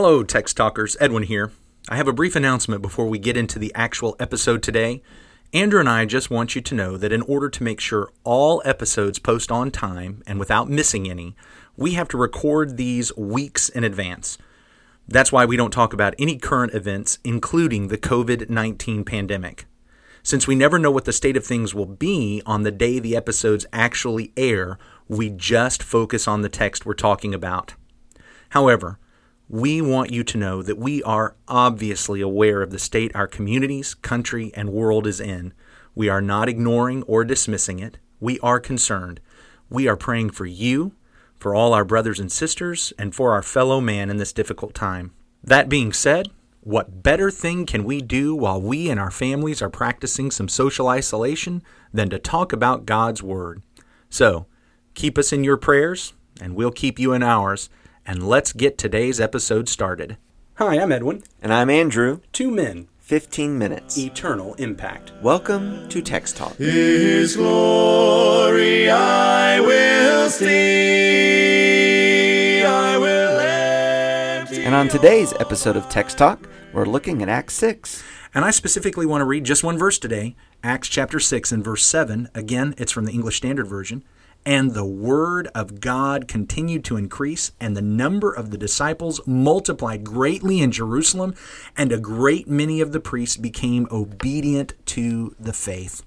Hello, Text Talkers. Edwin here. I have a brief announcement before we get into the actual episode today. Andrew and I just want you to know that in order to make sure all episodes post on time and without missing any, we have to record these weeks in advance. That's why we don't talk about any current events, including the COVID 19 pandemic. Since we never know what the state of things will be on the day the episodes actually air, we just focus on the text we're talking about. However, we want you to know that we are obviously aware of the state our communities, country, and world is in. We are not ignoring or dismissing it. We are concerned. We are praying for you, for all our brothers and sisters, and for our fellow man in this difficult time. That being said, what better thing can we do while we and our families are practicing some social isolation than to talk about God's Word? So, keep us in your prayers, and we'll keep you in ours and let's get today's episode started. Hi, I'm Edwin. And I'm Andrew. Two men, 15 minutes. eternal impact. Welcome to Text Talk. His glory I will see, I will empty And on today's episode of Text Talk, we're looking at Acts 6. And I specifically want to read just one verse today Acts chapter 6 and verse 7. Again, it's from the English Standard Version. And the word of God continued to increase, and the number of the disciples multiplied greatly in Jerusalem, and a great many of the priests became obedient to the faith.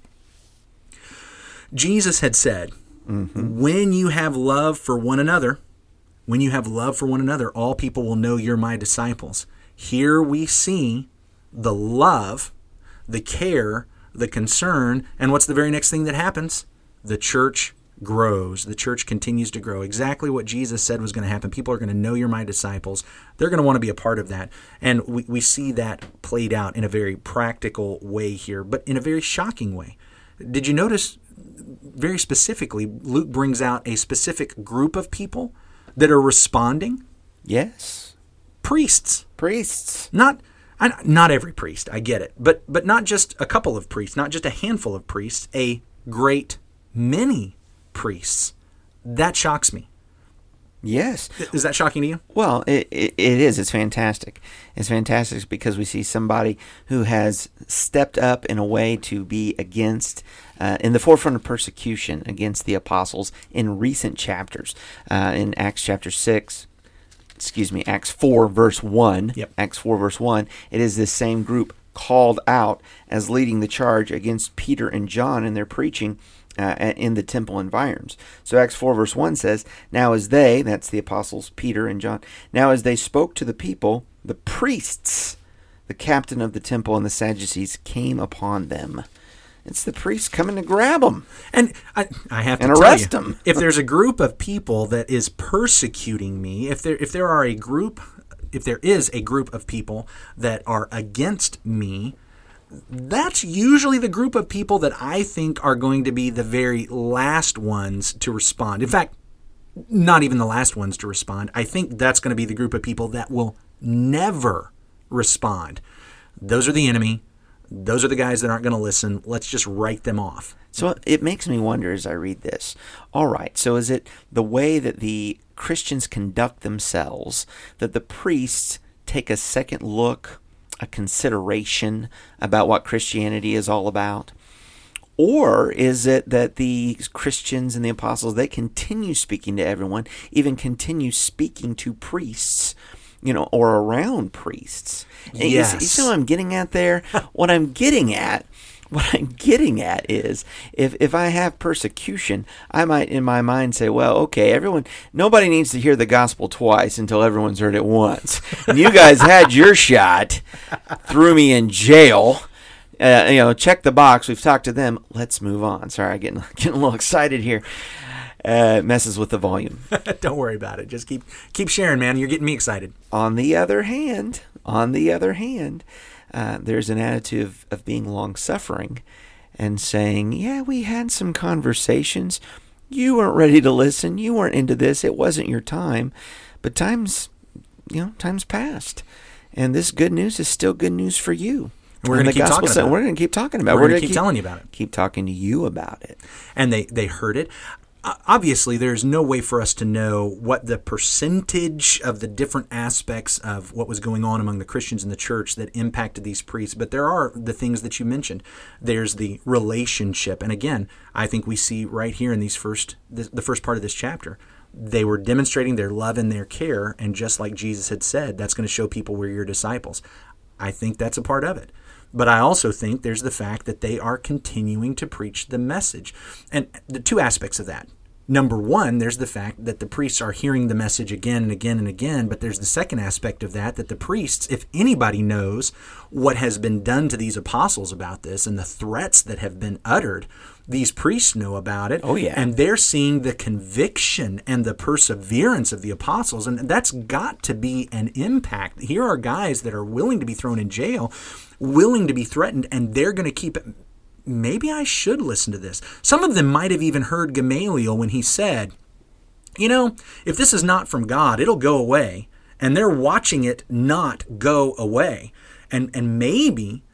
Jesus had said, mm-hmm. When you have love for one another, when you have love for one another, all people will know you're my disciples. Here we see the love, the care, the concern, and what's the very next thing that happens? The church grows. The church continues to grow. Exactly what Jesus said was going to happen. People are going to know you're my disciples. They're going to want to be a part of that. And we, we see that played out in a very practical way here, but in a very shocking way. Did you notice very specifically, Luke brings out a specific group of people that are responding? Yes. Priests. Priests. Not I, not every priest, I get it, but but not just a couple of priests, not just a handful of priests, a great many priests. That shocks me. Yes. Is that shocking to you? Well, it, it, it is. It's fantastic. It's fantastic because we see somebody who has stepped up in a way to be against, uh, in the forefront of persecution against the apostles in recent chapters. Uh, in Acts chapter 6, excuse me, Acts 4, verse 1. Yep. Acts 4, verse 1. It is this same group called out as leading the charge against Peter and John in their preaching uh, in the temple environs. So Acts 4 verse 1 says, Now as they, that's the apostles Peter and John, now as they spoke to the people, the priests, the captain of the temple and the Sadducees came upon them. It's the priests coming to grab them. And I, I have to And arrest you, 'em. if there's a group of people that is persecuting me, if there if there are a group, if there is a group of people that are against me, that's usually the group of people that I think are going to be the very last ones to respond. In fact, not even the last ones to respond. I think that's going to be the group of people that will never respond. Those are the enemy. Those are the guys that aren't going to listen. Let's just write them off. So it makes me wonder as I read this. All right, so is it the way that the Christians conduct themselves that the priests take a second look, a consideration about what Christianity is all about? Or is it that the Christians and the apostles they continue speaking to everyone, even continue speaking to priests, you know, or around priests? And you see- Yes. You see what I'm getting at there? what I'm getting at what I'm getting at is if if I have persecution, I might in my mind say, well, okay, everyone nobody needs to hear the gospel twice until everyone's heard it once. And you guys had your shot, threw me in jail. Uh, you know, check the box. We've talked to them. Let's move on. Sorry, I'm getting getting a little excited here. Uh, messes with the volume. Don't worry about it. Just keep keep sharing, man. You're getting me excited. On the other hand, on the other hand, uh, there's an attitude of, of being long suffering and saying, Yeah, we had some conversations. You weren't ready to listen. You weren't into this. It wasn't your time. But time's, you know, time's passed. And this good news is still good news for you. And we're gonna keep talking said- about it. We're going to keep talking about it. We're gonna gonna keep telling you about it. Keep talking to you about it. And they they heard it. Obviously there's no way for us to know what the percentage of the different aspects of what was going on among the Christians in the church that impacted these priests, but there are the things that you mentioned. There's the relationship, and again, I think we see right here in these first the, first part of this chapter, they were demonstrating their love and their care, and just like Jesus had said, that's going to show people we're your disciples. I think that's a part of it. But I also think there's the fact that they are continuing to preach the message. And the two aspects of that. Number one, there's the fact that the priests are hearing the message again and again and again. But there's the second aspect of that that the priests, if anybody knows what has been done to these apostles about this and the threats that have been uttered, these priests know about it. Oh, yeah. And they're seeing the conviction and the perseverance of the apostles. And that's got to be an impact. Here are guys that are willing to be thrown in jail, willing to be threatened, and they're going to keep it. Maybe I should listen to this. Some of them might have even heard Gamaliel when he said, You know, if this is not from God, it'll go away. And they're watching it not go away. And, and maybe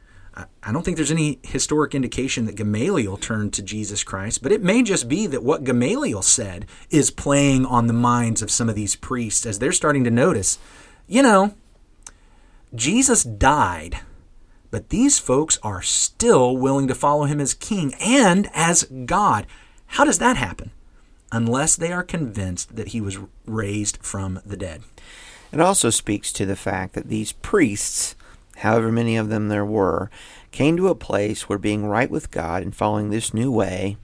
I don't think there's any historic indication that Gamaliel turned to Jesus Christ, but it may just be that what Gamaliel said is playing on the minds of some of these priests as they're starting to notice, you know, Jesus died, but these folks are still willing to follow him as king and as God. How does that happen? Unless they are convinced that he was raised from the dead. It also speaks to the fact that these priests however many of them there were, came to a place where being right with God and following this new way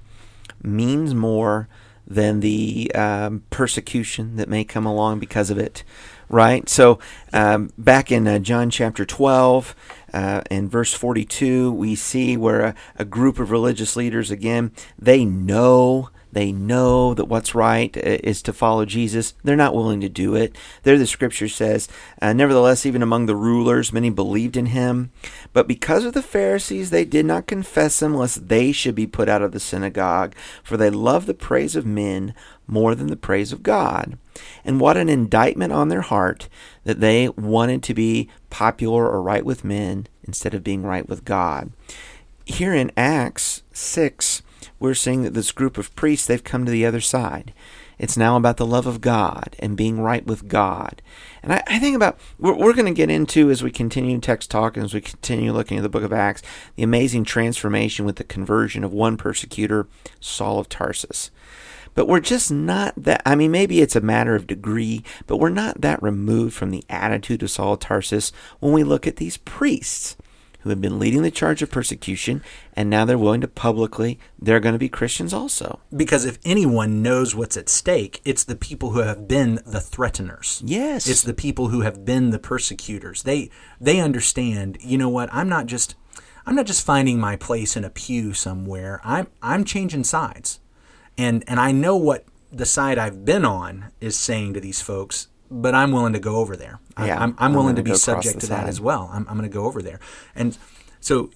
means more than the um, persecution that may come along because of it. Right? So, um, back in uh, John chapter 12, uh, in verse 42, we see where a, a group of religious leaders, again, they know they know that what's right uh, is to follow Jesus. They're not willing to do it. There, the scripture says, uh, Nevertheless, even among the rulers, many believed in him. But because of the Pharisees, they did not confess him, lest they should be put out of the synagogue. For they love the praise of men more than the praise of God. And what an indictment on their heart that they wanted to be popular or right with men instead of being right with God. Here in Acts 6, we're seeing that this group of priests, they've come to the other side. It's now about the love of God and being right with God. And I, I think about, we're, we're going to get into as we continue text talk and as we continue looking at the book of Acts, the amazing transformation with the conversion of one persecutor, Saul of Tarsus. But we're just not that, I mean, maybe it's a matter of degree, but we're not that removed from the attitude of Saul of Tarsus when we look at these priests who have been leading the charge of persecution, and now they're willing to publicly, they're going to be Christians also. Because if anyone knows what's at stake, it's the people who have been the threateners. Yes. It's the people who have been the persecutors. They they understand, you know what, I'm not just I'm not just finding my place in a pew somewhere. I'm I'm changing sides. And and I know what the side I've been on is saying to these folks but I'm willing to go over there. Yeah, I, am I'm willing I'm to gonna be subject to that side. as well. I'm, I'm going to go over there. And so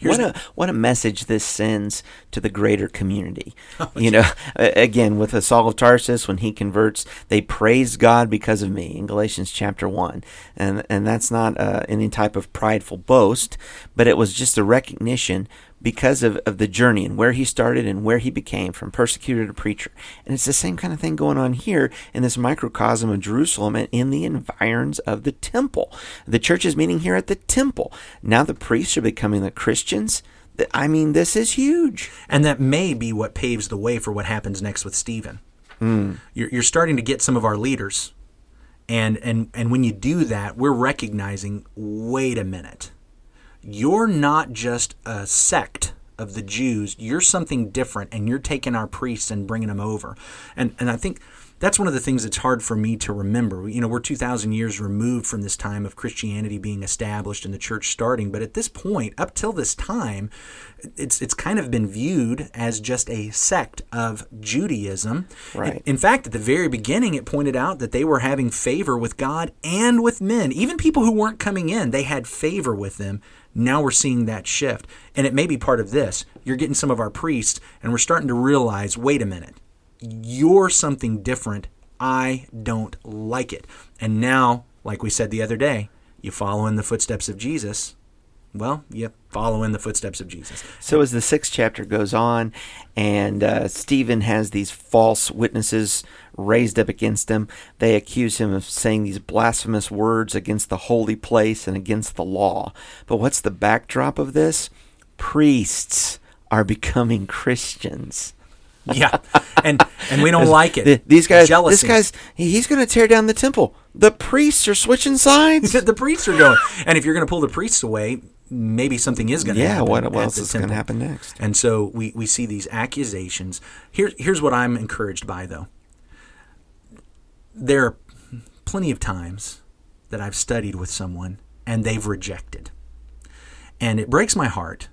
here's What a what a message this sends to the greater community. Oh, you know, again with the Saul of Tarsus when he converts, they praise God because of me in Galatians chapter one, and and that's not uh, any type of prideful boast, but it was just a recognition because of, of the journey and where he started and where he became from persecutor to preacher. And it's the same kind of thing going on here in this microcosm of Jerusalem and in the environs of the temple. The church is meeting here at the temple. Now the priests are becoming the Christians. I mean, this is huge. And that may be what paves the way for what happens next with Stephen. Hmm. You're, you're starting to get some of our leaders, and and and when you do that, we're recognizing. Wait a minute, you're not just a sect of the Jews. You're something different, and you're taking our priests and bringing them over. And and I think that's one of the things that's hard for me to remember. You know, we're 2,000 years removed from this time of Christianity being established and the church starting, but at this point, up till this time, it's it's kind of been viewed as just a sect of Judaism. Right. In fact, at the very beginning, it pointed out that they were having favor with God and with men. Even people who weren't coming in, they had favor with them. Now we're seeing that shift. And it may be part of this. You're getting some of our priests, and we're starting to realize wait a minute, you're something different. I don't like it. And now, like we said the other day, you follow in the footsteps of Jesus, well, you follow in the footsteps of Jesus. So as the sixth chapter goes on, and uh, Stephen has these false witnesses raised up against him, they accuse him of saying these blasphemous words against the holy place and against the law. But what's the backdrop of this? Priests are becoming Christians. Yeah, and and we don't like it. These guys, Jealousy. this guy's he's going to tear down the temple. The priests are switching sides. the priests are going, and if you're going to pull the priests away, maybe something is going to yeah, happen. what, at what else is going to happen next? And so we, we see these accusations. Here's here's what I'm encouraged by, though. There are plenty of times that I've studied with someone and they've rejected. And it breaks my heart.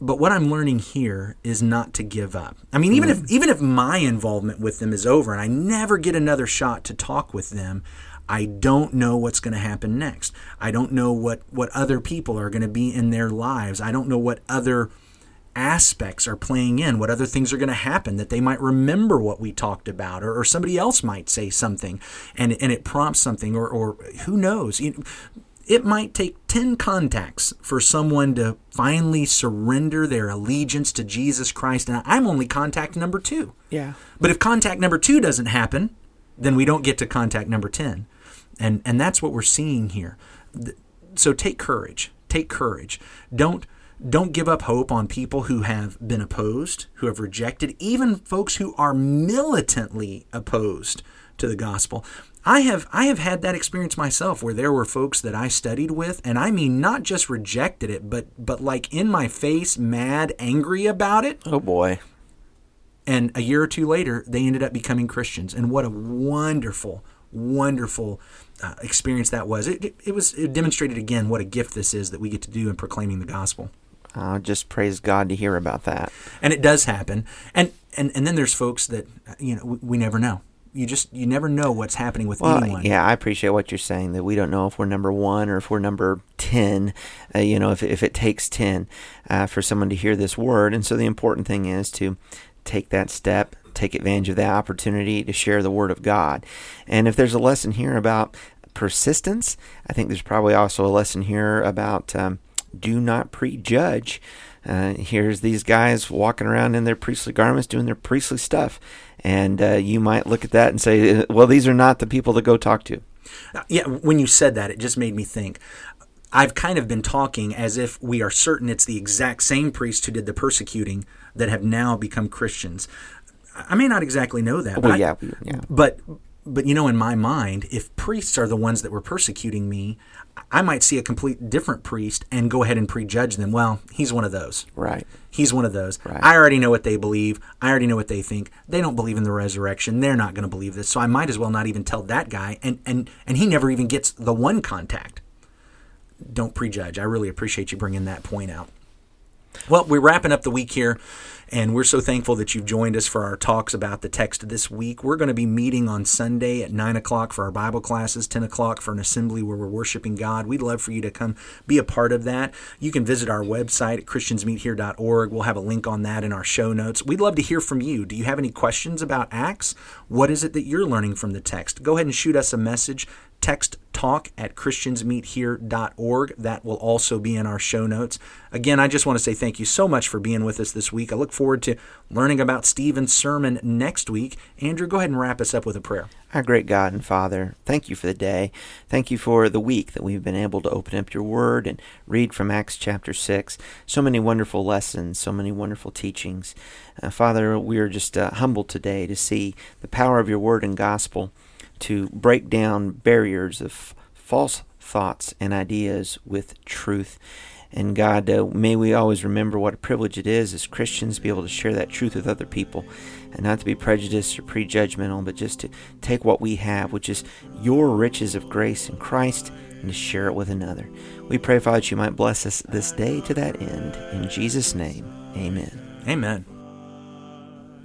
But what I'm learning here is not to give up. I mean, even if even if my involvement with them is over and I never get another shot to talk with them, I don't know what's going to happen next. I don't know what what other people are going to be in their lives. I don't know what other aspects are playing in, what other things are going to happen that they might remember what we talked about, or, or somebody else might say something and, and it prompts something, or, or who knows. You know, it might take 10 contacts for someone to finally surrender their allegiance to Jesus Christ, and I'm only contact number two. Yeah. But if contact number two doesn't happen, then we don't get to contact number 10. And, and that's what we're seeing here. So take courage. Take courage. Don't, don't give up hope on people who have been opposed, who have rejected, even folks who are militantly opposed to the gospel. I have I have had that experience myself where there were folks that I studied with and I mean not just rejected it but but like in my face mad angry about it. Oh boy. and a year or two later they ended up becoming christians. And what a wonderful wonderful uh, experience that was. It, it, it was it demonstrated again what a gift this is that we get to do in proclaiming the gospel. I'll just praise God to hear about that. and it does happen. And and, and then there's folks that you know we, we never know you just you never know what's happening with Well, anyone yeah, I appreciate what you're saying that we don't know if we're number one or if we're number 10, uh, you know, if, if it takes 10 uh, for someone to hear this word. And so the important thing is to take that step, take advantage of that opportunity to share the word of God. And if there's a lesson here about persistence, I think there's probably also a lesson here about um, do not prejudge. Uh, here's these guys walking around in their priestly garments doing their priestly stuff. And uh, you might look at that and say, well, these are not the people to go talk to. Uh, Yeah, when you said that, it just made me think. I've kind of been talking as if we are certain it's the exact same priests who did the persecuting that have now become Christians. I may not exactly know that. Well, but yeah, we- yeah. But but you know, in my mind, if priests are the ones that were persecuting me, I might see a complete different priest and go ahead and prejudge them. Well, he's one of those. Right. He's one of those. Right. I already know what they believe. I already know what they think. They don't believe in the resurrection. They're not going to believe this. So I might as well not even tell that guy. And and and he never even gets the one contact. Don't prejudge. I really appreciate you bringing that point out. Well, we're wrapping up the week here, and we're so thankful that you've joined us for our talks about the text this week. We're going to be meeting on Sunday at 9 o'clock for our Bible classes, 10 o'clock for an assembly where we're worshiping God. We'd love for you to come be a part of that. You can visit our website at christiansmeethere.org. We'll have a link on that in our show notes. We'd love to hear from you. Do you have any questions about Acts? What is it that you're learning from the text? Go ahead and shoot us a message text talk at christiansmeethere.org. That will also be in our show notes. Again, I just want to say thank you so much for being with us this week. I look forward to learning about Stephen's sermon next week. Andrew, go ahead and wrap us up with a prayer. Our great God and Father, thank you for the day. Thank you for the week that we've been able to open up your word and read from Acts chapter 6. So many wonderful lessons, so many wonderful teachings. Uh, Father, we are just uh, humbled today to see the power of your word and gospel to break down barriers of false thoughts and ideas with truth. And God, uh, may we always remember what a privilege it is as Christians to be able to share that truth with other people and not to be prejudiced or prejudgmental, but just to take what we have, which is your riches of grace in Christ, and to share it with another. We pray, Father, that you might bless us this day to that end. In Jesus' name, amen. Amen.